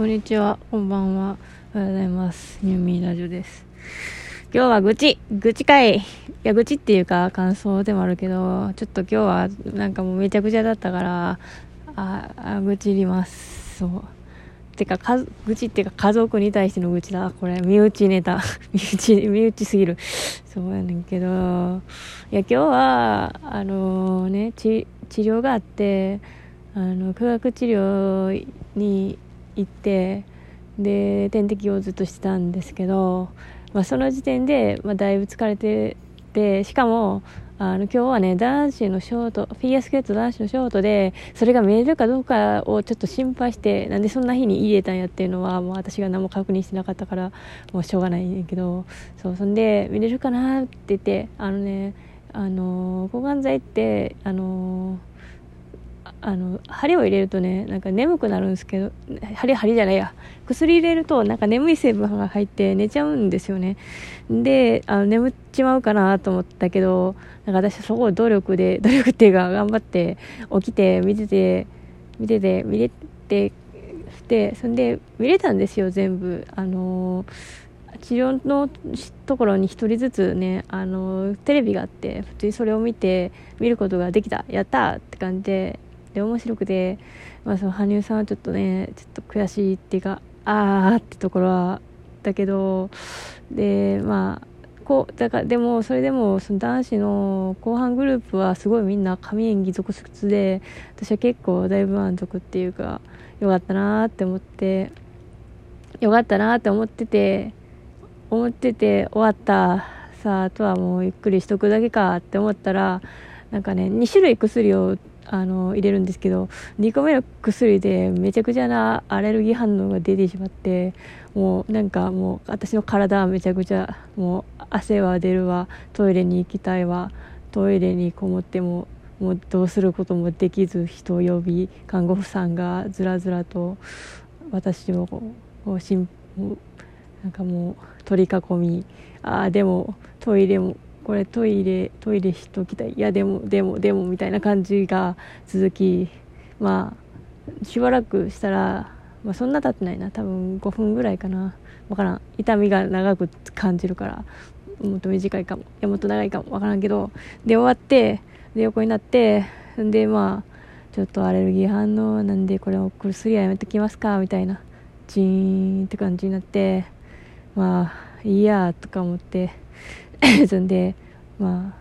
こんにちは、こんばんは。おはようございます。ニューミーラジオです。今日は愚痴愚痴会いや、愚痴っていうか感想でもあるけど、ちょっと今日はなんかもうめちゃくちゃだったから、あ、あ愚痴ります。そう。てか、か、愚痴っていうか家族に対しての愚痴だ。これ、身内ネタ。身内、身内すぎる。そうやねんけど、いや、今日は、あのね、ち、治療があって、あの、化学治療に行って、で、点滴をずっとしてたんですけど、まあ、その時点で、まあ、だいぶ疲れてて、しかも、あの今日はね男子のショートフィギュアスケート男子のショートでそれが見えるかどうかをちょっと心配してなんでそんな日に入れたんやっていうのはもう私が何も確認してなかったからもうしょうがないんやけどそうそんで見れるかなって言ってあのねあの抗がん剤ってあのあの針を入れるとねなんか眠くなるんですけど針針じゃないや。薬入れるとなんか眠い成分が入って寝ちゃうんですよね。であの眠っちまうかなと思ったけどなんか私そこを努力で 努力っていうか頑張って起きて見てて見てて見れてでそんで見れたんですよ全部。あの治療のところに一人ずつねあのテレビがあって普通にそれを見て見ることができた。やったって感じでで面白くて、まあ、その羽生さんはちょっとねちょっと悔しいっていうかああってところはだけどでまあこうだからでもそれでもその男子の後半グループはすごいみんな神演技続出で私は結構だいぶ満足っていうかよかったなって思ってよかったなって思ってて思ってて終わったさああとはもうゆっくりしとくだけかって思ったらなんかね2種類薬をあの入れるんですけど2個目の薬でめちゃくちゃなアレルギー反応が出てしまってもうなんかもう私の体はめちゃくちゃもう汗は出るわトイレに行きたいわトイレにこもってももうどうすることもできず人を呼び看護婦さんがずらずらと私をこうしんなんかもう取り囲みああでもトイレもこれトイレトイレしときたい。いやでもでもでもみたいな感じが続きまあしばらくしたら、まあ、そんな経ってないな。多分5分ぐらいかな。分からん。痛みが長く感じるから。もっと短いかも。いやもっと長いかも。分からんけど。で終わってで横になってでまあちょっとアレルギー反応なんでこれお薬はやめときますか。みたいな。ジーンって感じになってまあいいやとか思って。そんでまあ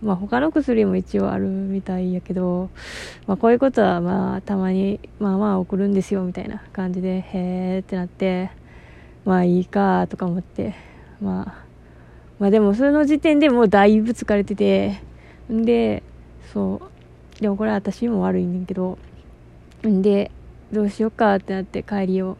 まあ他の薬も一応あるみたいやけど、まあ、こういうことはまあたまにまあまあ送るんですよみたいな感じでへえってなってまあいいかとか思ってまあまあでもその時点でもうだいぶ疲れててんでそうでもこれは私も悪いねんけどんでどうしようかってなって帰りを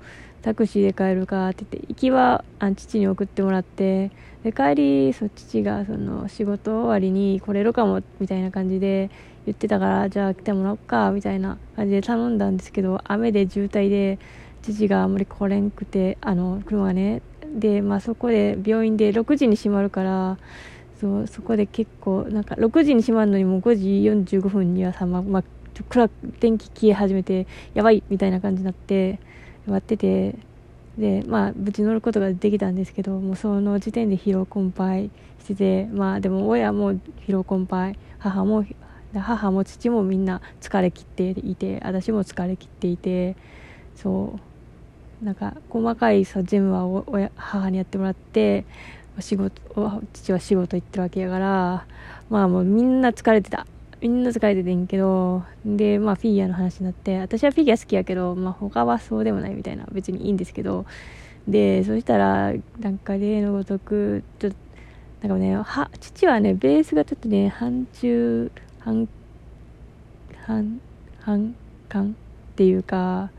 タクシーで帰るかって言って行きはあ父に送ってもらってで帰りそ父がその仕事終わりに来れるかもみたいな感じで言ってたからじゃあ来てもらおうかみたいな感じで頼んだんですけど雨で渋滞で父があんまり来れんくてあの車がね。でまあそこで病院で6時に閉まるからそうそこで結構なんか6時に閉まるのにもう5時45分にはさまま暗電気消え始めてやばいみたいな感じになって待っててでまあ無事乗ることができたんですけどもうその時点で疲労困憊しててまあでも親も疲労困憊母も母も父もみんな疲れ切っていて私も疲れ切っていてそう。なんか細かいさ全部は親母にやってもらって仕事父は仕事行ってるわけやからまあもうみんな疲れてた。みんな疲れててんけどでまあフィギュアの話になって私はフィギュア好きやけど、まあ、他はそうでもないみたいな別にいいんですけどでそしたらなんか例のごとくちょっとなんかねは父はねベースがちょっとね半中半半半感っていうか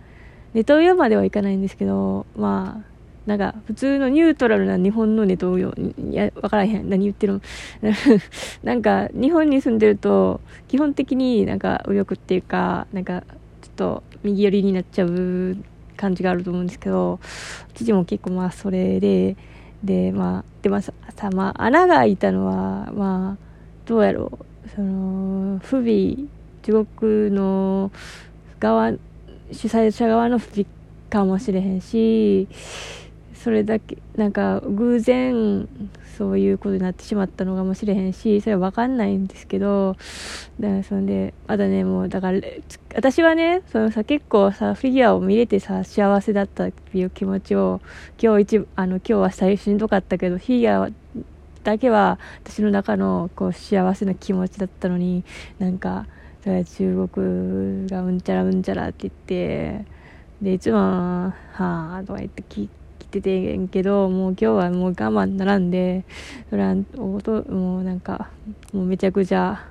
ネトウヨまではいかないんですけどまあなんか普通のニュートラルな日本のネトウヨいや分からへん。何言ってるの？なんか日本に住んでると基本的になんか右翼っていうかなんかちょっと右寄りになっちゃう感じがあると思うんですけど父も結構まあそれででまあでもさまあ穴が開いたのはまあどうやろう。その不備中国の側主催者側の不備かもしれへんしそれだけなんか偶然そういうことになってしまったのかもしれへんしそれは分かんないんですけどだからそんでまだねもうだから私はねそのさ結構さフィギュアを見れてさ幸せだったっていう気持ちを今日一あの今日は最しんどかったけどフィギュアだけは私の中のこう幸せな気持ちだったのになんかそれ中国がうんちゃらうんちゃらって言ってでいつも「はあ」とか言って聞いて。ててんけどもう今日はもう我慢ならんでそれは音もうなんかもうめちゃくちゃ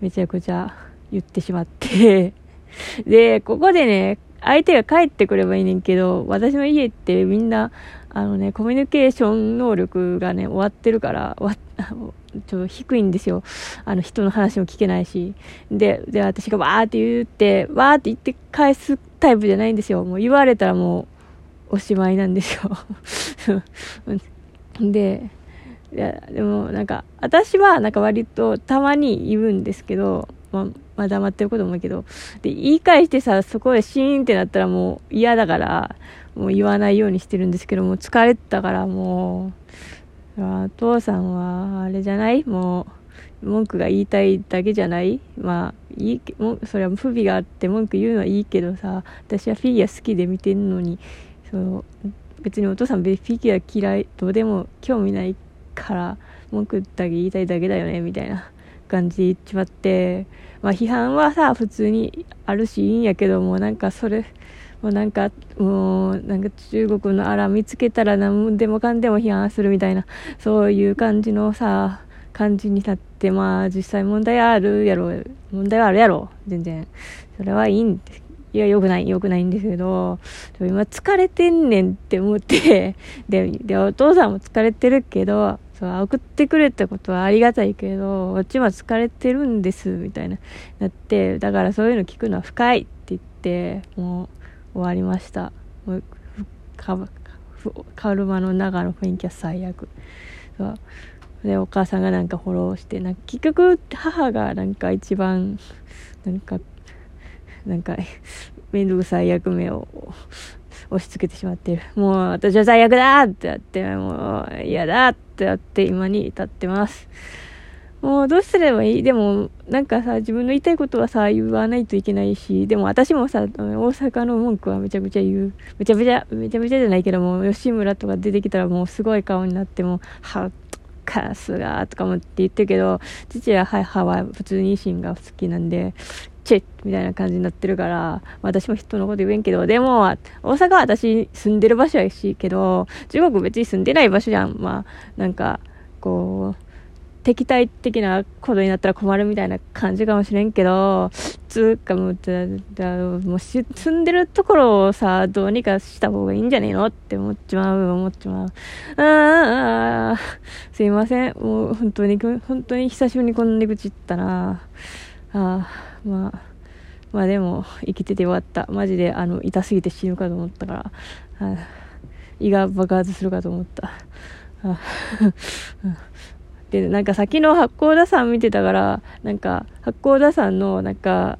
めちゃくちゃ言ってしまって。でここでね相手が帰ってくればいいねんけど私の家ってみんなあのねコミュニケーション能力がね終わってるから ちょっと低いんですよ。あの人の話も聞けないし。でで私がわーって言ってわーって言って返すタイプじゃないんですよ。もう言われたらもうおしまいなんですよ。でいやでもなんか私はなんか割とたまに言うんですけど、まあ、まあ、黙ってることも多いけどで言い返してさそこでシーンってなったらもう嫌だからもう言わないようにしてるんですけども疲れてたからもうお父さんはあれじゃない？もう文句が言いたいだけじゃない？まあいいそれは不備があって文句言うのはいいけどさ私はフィギュア好きで見てるのにそう別にお父さんフィギュア嫌いどうでも興味ないから文句だけ言いたいだけだよねみたいな感じで言っちまってまあ批判はさ普通にあるしいいんやけどもなんかそれもうなんかもうなんか中国のあら見つけたら何でもかんでも批判するみたいなそういう感じのさ感じになってまあ実際問題あるやろ問題はあるやろ全然。それはいいんですいや、良くない、良くないんですけど、今疲れてんねんって思って で、で、お父さんも疲れてるけど、そう、送ってくれたことはありがたいけど、こっちも疲れてるんです、みたいな、なって、だからそういうの聞くのは深いって言って、もう終わりました。もう、か、カルマの中の雰囲気は最悪。そう。で、お母さんがなんかフォローして、なんか結局母がなんか一番、なんかなんか、めんどくさい役目を押し付けてしまってる。もう私は最悪だってやって、もう嫌だってやって今に至ってます。もうどうすればいい？でも、なんかさ、自分の言いたいことはさ、言わないといけないし、でも私もさ、大阪の文句はめちゃくちゃ言う。めちゃめちゃ、めちゃめちゃじゃないけども、吉村とか出てきたらもうすごい顔になっても、はカスがとかもって言ってるけど、父は母は普通に維新が好きなんで、チェみたいな感じになってるから、私も人のこと言えんけど、でも、大阪は私住んでる場所やしけど、中国別に住んでない場所じゃん。まあ、なんか、こう、敵対的なことになったら困るみたいな感じかもしれんけど、つうかもう、もう住んでるところをさ、どうにかした方がいいんじゃねえのって思っちまう、思っちまう。ああ、すいません。もう本当に、本当に久しぶりにこんなに口言ったな。ああ。まあまあでも生きててよかった。マジであの痛すぎて死ぬかと思ったから、胃が爆発するかと思った。でなんか先の八甲田山見てたからなんか八甲田山のなんか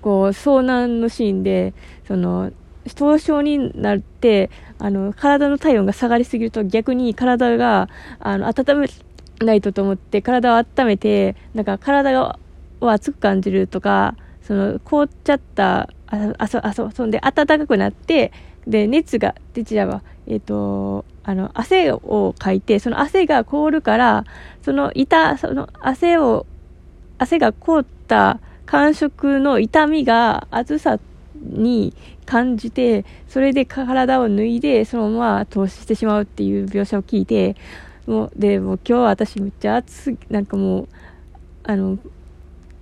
こう遭難のシーンでその凍傷になってあの体の体温が下がりすぎると逆に体があの温めないとと思って体を温めてなんか体がを熱く感じるとか、その凍っちゃった、あ、あそ、あそ、そんで暖かくなって、で、熱が出ちゃうわ。えっ、ー、と、あの、汗をかいて、その汗が凍るから、その痛、その汗を、汗が凍った感触の痛みが暑さに感じて、それで体を脱いで、そのまま投資してしまうっていう描写を聞いて、もう、で、もう今日は私めっちゃ暑い、なんかもう、あの、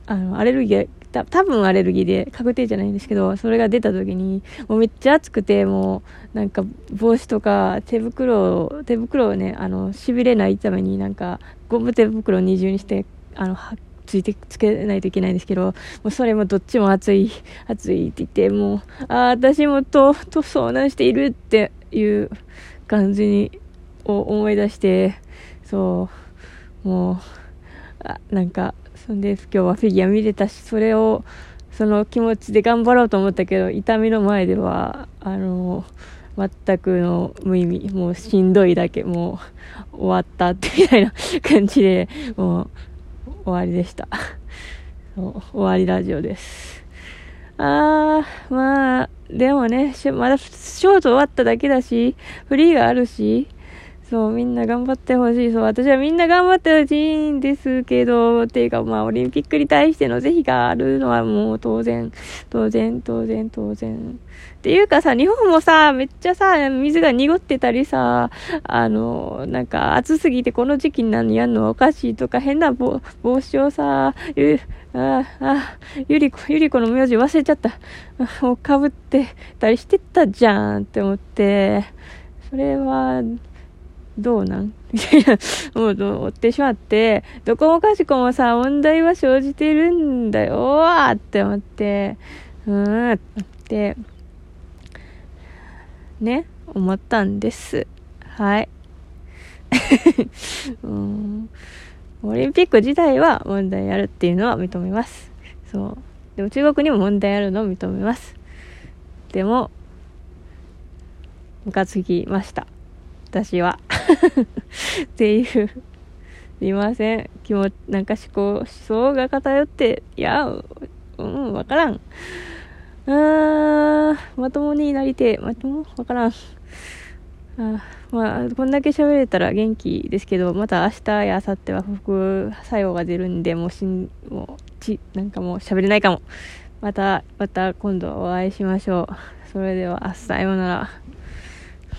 あの、アレルギー、た多分アレルギーで確定じゃないんですけど、それが出た時に、もうめっちゃ暑くて、もう、なんか帽子とか手袋を、手袋をね、あの、痺れないためになんか、ゴム手袋二重にして、あの、ついて、つけないといけないんですけど、もうそれもどっちも暑い、暑いって言って、もう、ああ、私もと、と遭難しているっていう感じに、を思い出して、そう、もう、あなんか、そんで今日はフィギュア見れたしそれをその気持ちで頑張ろうと思ったけど痛みの前ではあの全くの無意味もうしんどいだけもう終わったってみたいな感じでもう終わりでした。そう終わりラジオです。あーまあでもねまだショート終わっただけだしフリーがあるしそう、みんな頑張ってほしい。そう、私はみんな頑張ってほしいんですけど、っていうか、まあ、オリンピックに対しての是非があるのはもう当然、当然、当然、当然。っていうかさ、日本もさ、めっちゃさ、水が濁ってたりさ、あの、なんか暑すぎてこの時期に何やんのはおかしいとか、変な帽子をさ、ゆ、あ、あ、ゆりこ、ゆりこの名字忘れちゃった。もうかぶってたりしてたじゃんって思って、それは、どうなん？みたいな、もう？思ってしまって、どこもかしこもさ、問題は生じてるんだよーって思って、うーんって、ね、思ったんです。はい。うんオリンピック自体は問題あるっていうのは認めます。そう。でも中国にも問題あるのを認めます。でも、ムカつきました。私は。っていう、すいません。気持なんか思考、思想が偏って、いや、うん、わからん。あー、まともになりて、まともわからん。あまあ、こんだけ喋れたら元気ですけど、また明日や明後日は副作用が出るんで、もうしん、もう、ち、なんかもう喋れないかも。また、また今度お会いしましょう。それでは、さようなら。